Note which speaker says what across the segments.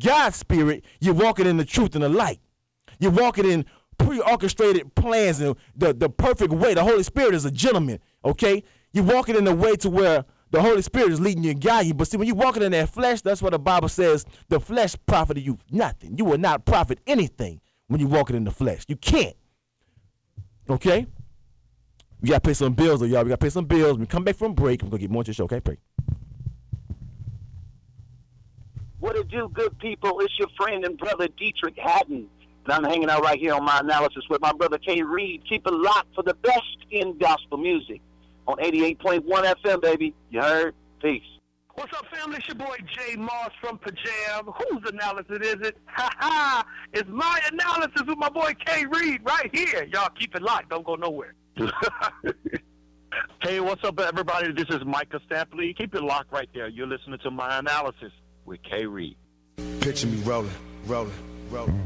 Speaker 1: God's spirit, you're walking in the truth and the light. You're walking in pre-orchestrated plans and the, the perfect way. The Holy Spirit is a gentleman, okay? You're walking in the way to where the Holy Spirit is leading you and guiding you. But see, when you're walking in that flesh, that's what the Bible says, the flesh profited you nothing. You will not profit anything when you're walking in the flesh. You can't. Okay? We gotta pay some bills, though, y'all. We gotta pay some bills. When we come back from break, we're gonna get more into the show, okay? Pray.
Speaker 2: What it do, good people? It's your friend and brother Dietrich Haddon. And I'm hanging out right here on my analysis with my brother K. Reed. Keep it locked for the best in gospel music on 88.1 FM, baby. You heard? Peace.
Speaker 3: What's up, family? It's your boy Jay Moss from Pajam. Whose analysis is it? Ha ha! It's my analysis with my boy K. Reed right here. Y'all keep it locked. Don't go nowhere.
Speaker 4: hey, what's up, everybody? This is Micah Stampley. Keep it locked right there. You're listening to my analysis with K. Reed.
Speaker 5: Picture me rolling, rolling, rolling.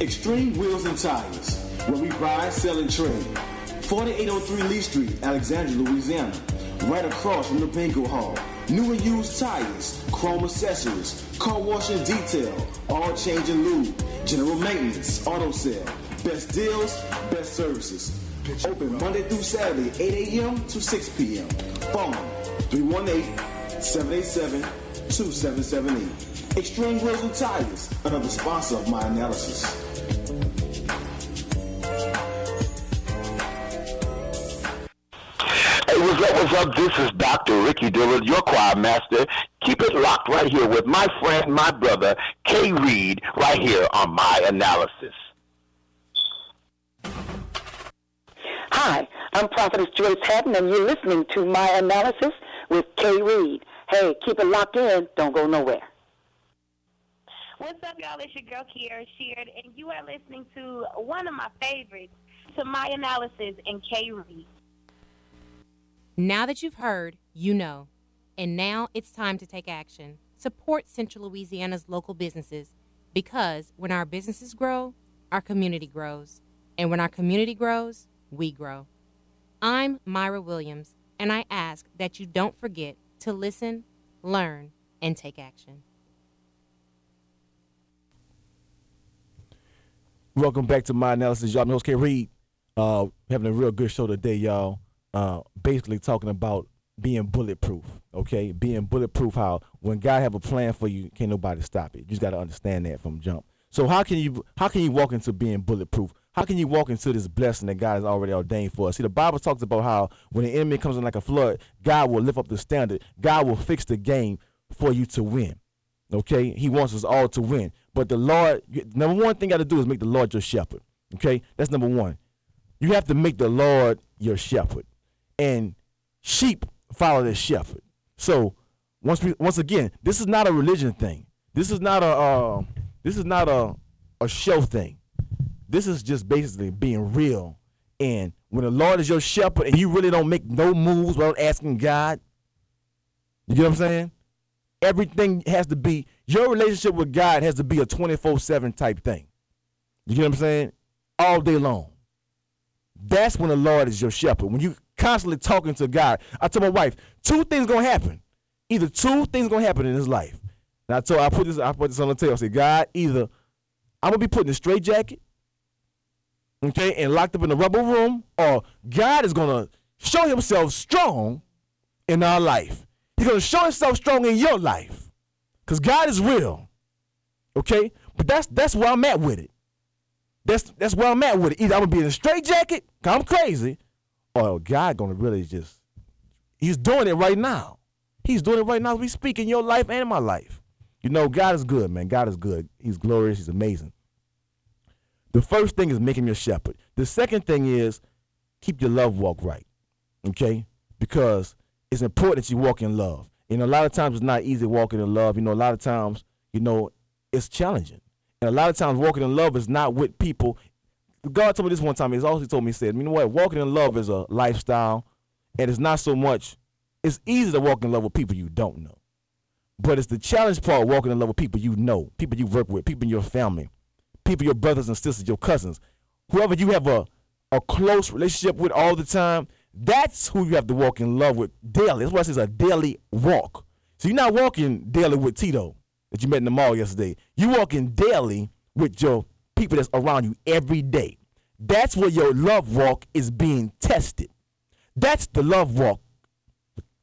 Speaker 6: Extreme Wheels and Tires, where we buy, sell, and trade. 4803 Lee Street, Alexandria, Louisiana. Right across from the Bingo Hall. New and used tires, chrome accessories, car wash and detail, all change and lube, general maintenance, auto sale. Best deals, best services. Open Monday through Saturday, 8 a.m. to 6 p.m. Phone 318-787-2778. Extreme Wheels and Tires, another sponsor of my analysis.
Speaker 4: Hey, what's up, what's up? This is Dr. Ricky Dillard, your choir master. Keep it locked right here with my friend, my brother, K. Reed, right here on my analysis.
Speaker 7: Hi, I'm Prophetess Joyce Hatton, and you're listening to my analysis with K. Reed. Hey, keep it locked in. Don't go nowhere.
Speaker 8: What's up, y'all? It's your girl Kierra Sheard, and you are listening to one of my favorites, to my analysis and K. Reed.
Speaker 9: Now that you've heard, you know. And now it's time to take action. Support Central Louisiana's local businesses because when our businesses grow, our community grows. And when our community grows, we grow. I'm Myra Williams, and I ask that you don't forget to listen, learn, and take action.
Speaker 1: Welcome back to my analysis, y'all. I'm host K. Reed. Uh, having a real good show today, y'all. Uh, basically talking about being bulletproof. Okay, being bulletproof. How when God have a plan for you, can't nobody stop it. You just got to understand that from jump. So how can you how can you walk into being bulletproof? How can you walk into this blessing that God has already ordained for us? See, the Bible talks about how when the enemy comes in like a flood, God will lift up the standard. God will fix the game for you to win. Okay, He wants us all to win. But the Lord, number one thing you got to do is make the Lord your shepherd. Okay, that's number one. You have to make the Lord your shepherd, and sheep follow the shepherd. So once we, once again, this is not a religion thing. This is not a uh, this is not a a show thing. This is just basically being real. And when the Lord is your shepherd and you really don't make no moves without asking God, you get what I'm saying? Everything has to be your relationship with God has to be a 24/7 type thing. You get what I'm saying? All day long. That's when the Lord is your shepherd. When you constantly talking to God. I told my wife, two things gonna happen. Either two things gonna happen in his life. And I told I put this I put this on the table. I said, God, either I'm gonna be put in a straight jacket, okay, and locked up in a rubber room, or God is gonna show himself strong in our life. He's gonna show himself strong in your life. Cause God is real. Okay? But that's that's where I'm at with it. That's that's where I'm at with it. Either I'm gonna be in a straight jacket, cause I'm crazy, or God gonna really just He's doing it right now. He's doing it right now as we speak in your life and in my life. You know, God is good, man. God is good. He's glorious. He's amazing. The first thing is make him your shepherd. The second thing is keep your love walk right. Okay? Because it's important that you walk in love. Know, a lot of times it's not easy walking in love. You know, a lot of times, you know, it's challenging. And a lot of times walking in love is not with people. God told me this one time. He's also told me, he said, you know what? Walking in love is a lifestyle. And it's not so much, it's easy to walk in love with people you don't know. But it's the challenge part walking in love with people you know, people you work with, people in your family, people, your brothers and sisters, your cousins, whoever you have a, a close relationship with all the time, that's who you have to walk in love with daily. That's why it says a daily walk. So you're not walking daily with Tito. that you met in the mall yesterday. You're walking daily with your people that's around you every day. That's where your love walk is being tested. That's the love walk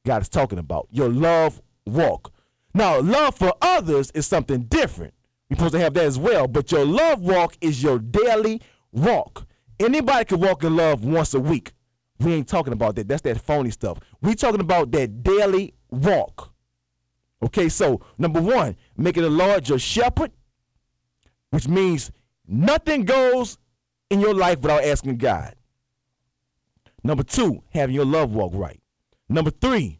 Speaker 1: God is talking about. Your love walk. Now, love for others is something different. You're supposed to have that as well. But your love walk is your daily walk. Anybody can walk in love once a week. We ain't talking about that. That's that phony stuff. We talking about that daily walk. Okay, so number one, making the Lord your shepherd, which means nothing goes in your life without asking God. Number two, having your love walk right. Number three,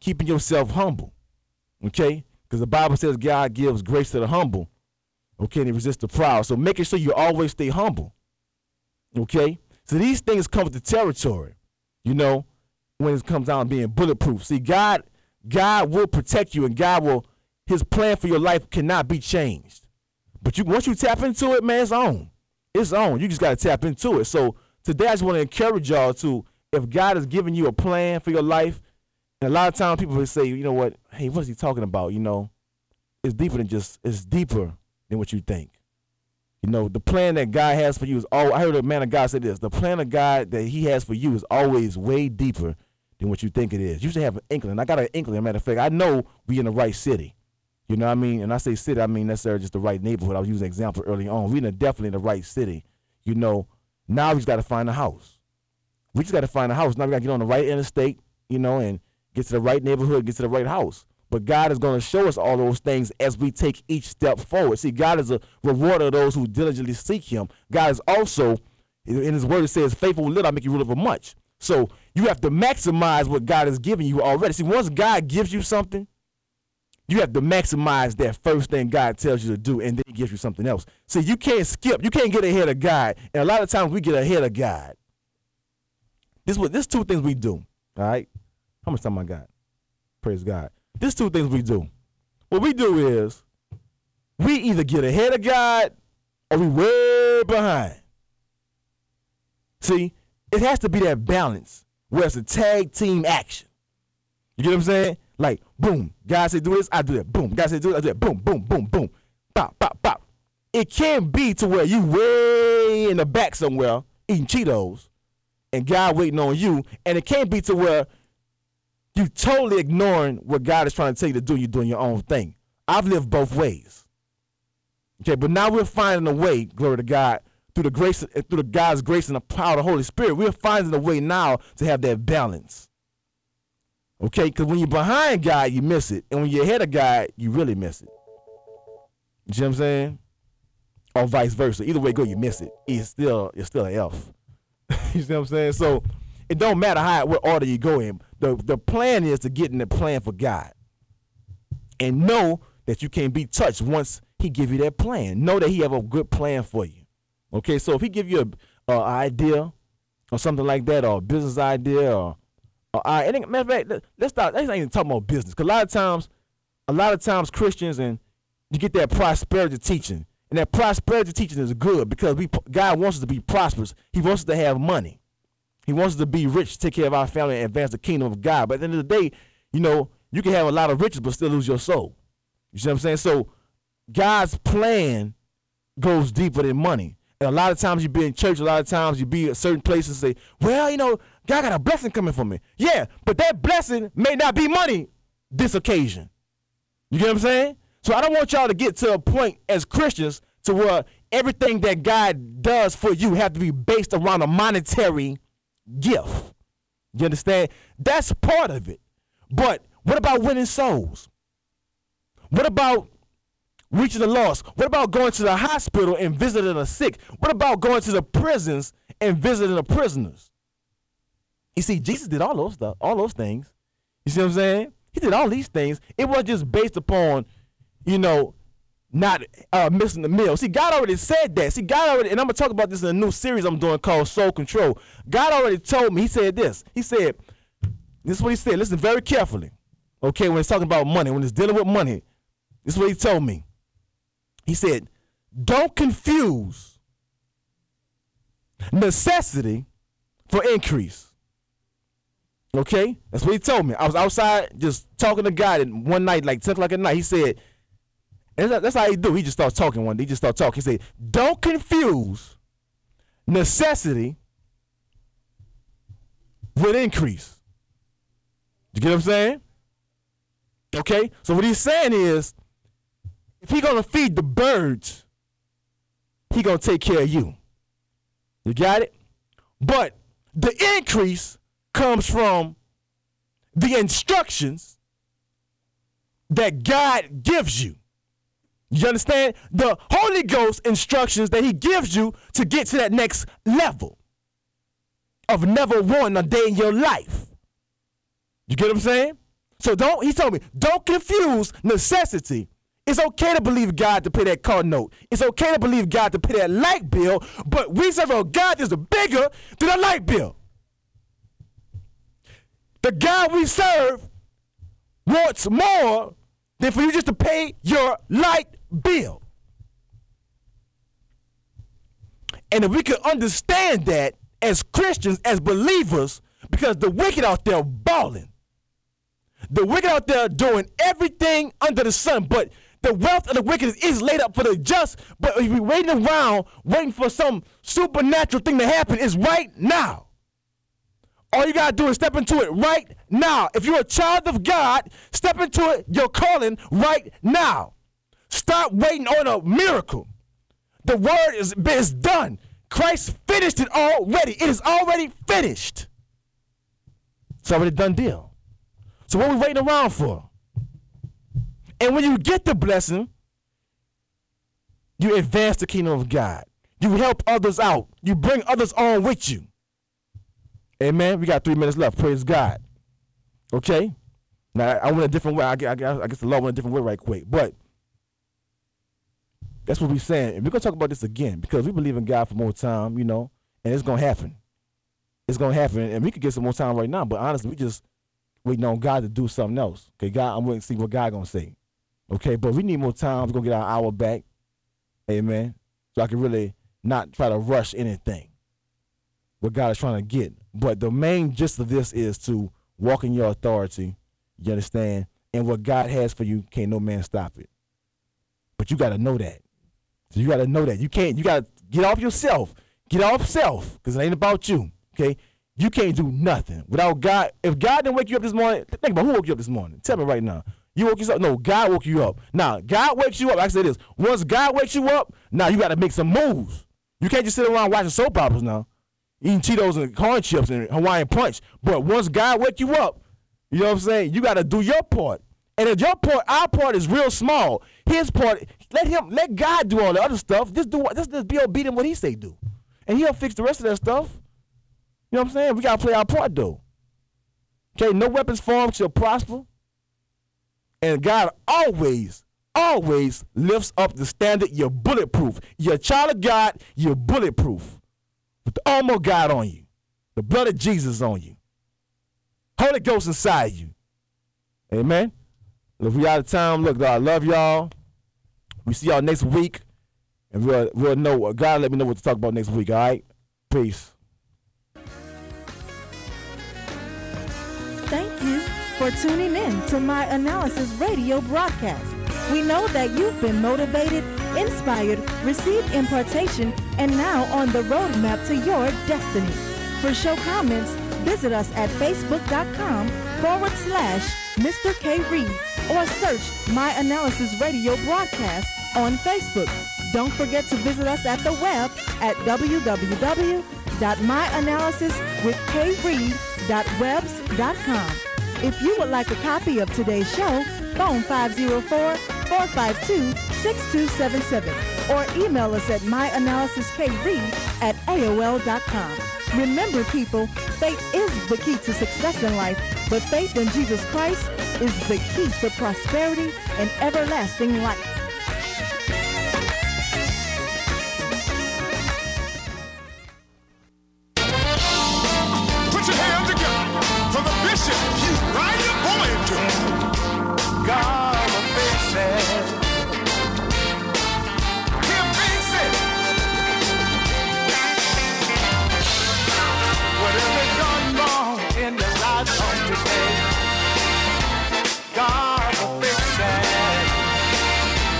Speaker 1: keeping yourself humble. Okay? Because the Bible says God gives grace to the humble. Okay, and he resists the proud. So making sure you always stay humble. Okay? So these things come with the territory, you know, when it comes down to being bulletproof. See, God, God will protect you and God will, his plan for your life cannot be changed. But you once you tap into it, man, it's on. It's on. You just gotta tap into it. So today I just want to encourage y'all to, if God has given you a plan for your life, a lot of times people will say, you know what, hey, what's he talking about? You know, it's deeper than just it's deeper than what you think. You know, the plan that God has for you is all I heard a man of God say this. The plan of God that he has for you is always way deeper than what you think it is. You should have an inkling. I got an inkling, matter of fact. I know we in the right city. You know what I mean? And I say city, I mean necessarily just the right neighborhood. I was using an example early on. We in the, definitely in the right city. You know, now we just got to find a house. We just got to find a house. Now we got to get on the right interstate, you know, and get to the right neighborhood, get to the right house. But God is going to show us all those things as we take each step forward. See, God is a rewarder of those who diligently seek Him. God is also, in His Word, it says, "Faithful little, I make you rule over much." So you have to maximize what God has given you already. See, once God gives you something, you have to maximize that first thing God tells you to do, and then He gives you something else. See, you can't skip. You can't get ahead of God, and a lot of times we get ahead of God. This is what this two things we do. All right, how much time I got? Praise God. There's two things we do. What we do is we either get ahead of God or we way behind. See, it has to be that balance where it's a tag team action. You get what I'm saying? Like, boom, God said do this, I do that. Boom, God said do this, I do that. Boom, boom, boom, boom. Bop, bop, bop. It can't be to where you way in the back somewhere eating Cheetos and God waiting on you. And it can't be to where you totally ignoring what God is trying to tell you to do. You're doing your own thing. I've lived both ways. Okay, but now we're finding a way, glory to God, through the grace, eh, through the God's grace and the power of the Holy Spirit. We're finding a way now to have that balance. Okay, because when you're behind God, you miss it, and when you're ahead of God, you really miss it. You see what I'm saying? Or vice versa. Either way, go, you miss it. It's still, it's still an F. you see what I'm saying? So it don't matter how what order you go in. The the plan is to get in the plan for God. And know that you can't be touched once he give you that plan. Know that he have a good plan for you. Okay, so if he give you a, a idea or something like that, or a business idea, or, or I, and matter of fact, let's start. Let's not even talk about business, because a lot of times, a lot of times Christians and you get that prosperity teaching, and that prosperity teaching is good because we God wants us to be prosperous. He wants us to have money. He wants us to be rich, take care of our family, and advance the kingdom of God. But at the end of the day, you know, you can have a lot of riches but still lose your soul. You see what I'm saying? So God's plan goes deeper than money. And a lot of times you be in church, a lot of times you be at certain places and say, Well, you know, God got a blessing coming for me. Yeah, but that blessing may not be money this occasion. You get what I'm saying? So I don't want y'all to get to a point as Christians to where everything that God does for you have to be based around a monetary gift. You understand? That's part of it. But what about winning souls? What about reaching the lost? What about going to the hospital and visiting the sick? What about going to the prisons and visiting the prisoners? You see, Jesus did all those stuff, all those things. You see what I'm saying? He did all these things. It wasn't just based upon, you know, not uh, missing the meal. See, God already said that. See, God already, and I'm gonna talk about this in a new series I'm doing called Soul Control. God already told me. He said this. He said, "This is what He said. Listen very carefully, okay? When it's talking about money, when it's dealing with money, this is what He told me. He said, "Don't confuse necessity for increase." Okay, that's what He told me. I was outside just talking to God, and one night, like 10 o'clock at night, He said that's, that's how he do. He just starts talking one day. He just starts talking. He said, "Don't confuse necessity with increase." You get what I'm saying? Okay. So what he's saying is, if he gonna feed the birds, he gonna take care of you. You got it? But the increase comes from the instructions that God gives you. You understand? The Holy Ghost instructions that He gives you to get to that next level of never wanting a day in your life. You get what I'm saying? So don't, he told me, don't confuse necessity. It's okay to believe God to pay that car note. It's okay to believe God to pay that light bill, but we serve a God that's bigger than a light bill. The God we serve wants more than for you just to pay your light bill. And if we can understand that as Christians, as believers, because the wicked out there balling, the wicked out there doing everything under the sun, but the wealth of the wicked is laid up for the just. But if waiting around, waiting for some supernatural thing to happen, is right now. All you gotta do is step into it right now. If you're a child of God, step into it, your calling right now. Stop waiting on a miracle. The word is, is done. Christ finished it already. It is already finished. It's already done deal. So what are we waiting around for? And when you get the blessing, you advance the kingdom of God. You help others out. You bring others on with you. Amen. We got three minutes left. Praise God. Okay. Now I went a different way. I guess, I guess the Lord went a different way right quick. But that's what we're saying. And we're gonna talk about this again because we believe in God for more time, you know, and it's gonna happen. It's gonna happen, and we could get some more time right now. But honestly, we just waiting on God to do something else. Okay, God, I'm waiting to see what God gonna say. Okay, but we need more time. We're gonna get our hour back. Amen. So I can really not try to rush anything. What God is trying to get. But the main gist of this is to walk in your authority. You understand? And what God has for you, can't no man stop it. But you gotta know that. So you gotta know that. You can't, you gotta get off yourself. Get off self. Because it ain't about you. Okay? You can't do nothing without God. If God didn't wake you up this morning, think about who woke you up this morning. Tell me right now. You woke yourself. No, God woke you up. Now, God wakes you up. I say this. Once God wakes you up, now you got to make some moves. You can't just sit around watching soap operas now, eating Cheetos and corn chips and Hawaiian punch. But once God wake you up, you know what I'm saying? You got to do your part. And if your part, our part is real small. His part, let him, let God do all the other stuff. Just do, just, just be obedient what He say do, and He'll fix the rest of that stuff. You know what I'm saying? We gotta play our part though. Okay, no weapons formed shall prosper. And God always, always lifts up the standard. You're bulletproof. You're a child of God, you're bulletproof. With the armor of God on you, the blood of Jesus on you, Holy Ghost inside you. Amen. If we out of time, look, I love y'all. We see y'all next week. And we'll, we'll know. God let me know what to talk about next week, all right? Peace.
Speaker 10: Thank you for tuning in to my analysis radio broadcast. We know that you've been motivated, inspired, received impartation, and now on the roadmap to your destiny. For show comments, visit us at facebook.com forward slash Mr. K. Reed or search My Analysis Radio Broadcast on Facebook. Don't forget to visit us at the web at www.myanalysiswithkreed.webs.com. If you would like a copy of today's show, phone 504-452-6277 or email us at myanalysiskreed at AOL.com. Remember people, faith is the key to success in life, but faith in Jesus Christ is the key to prosperity and everlasting life.